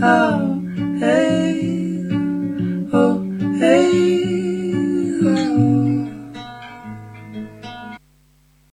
oh,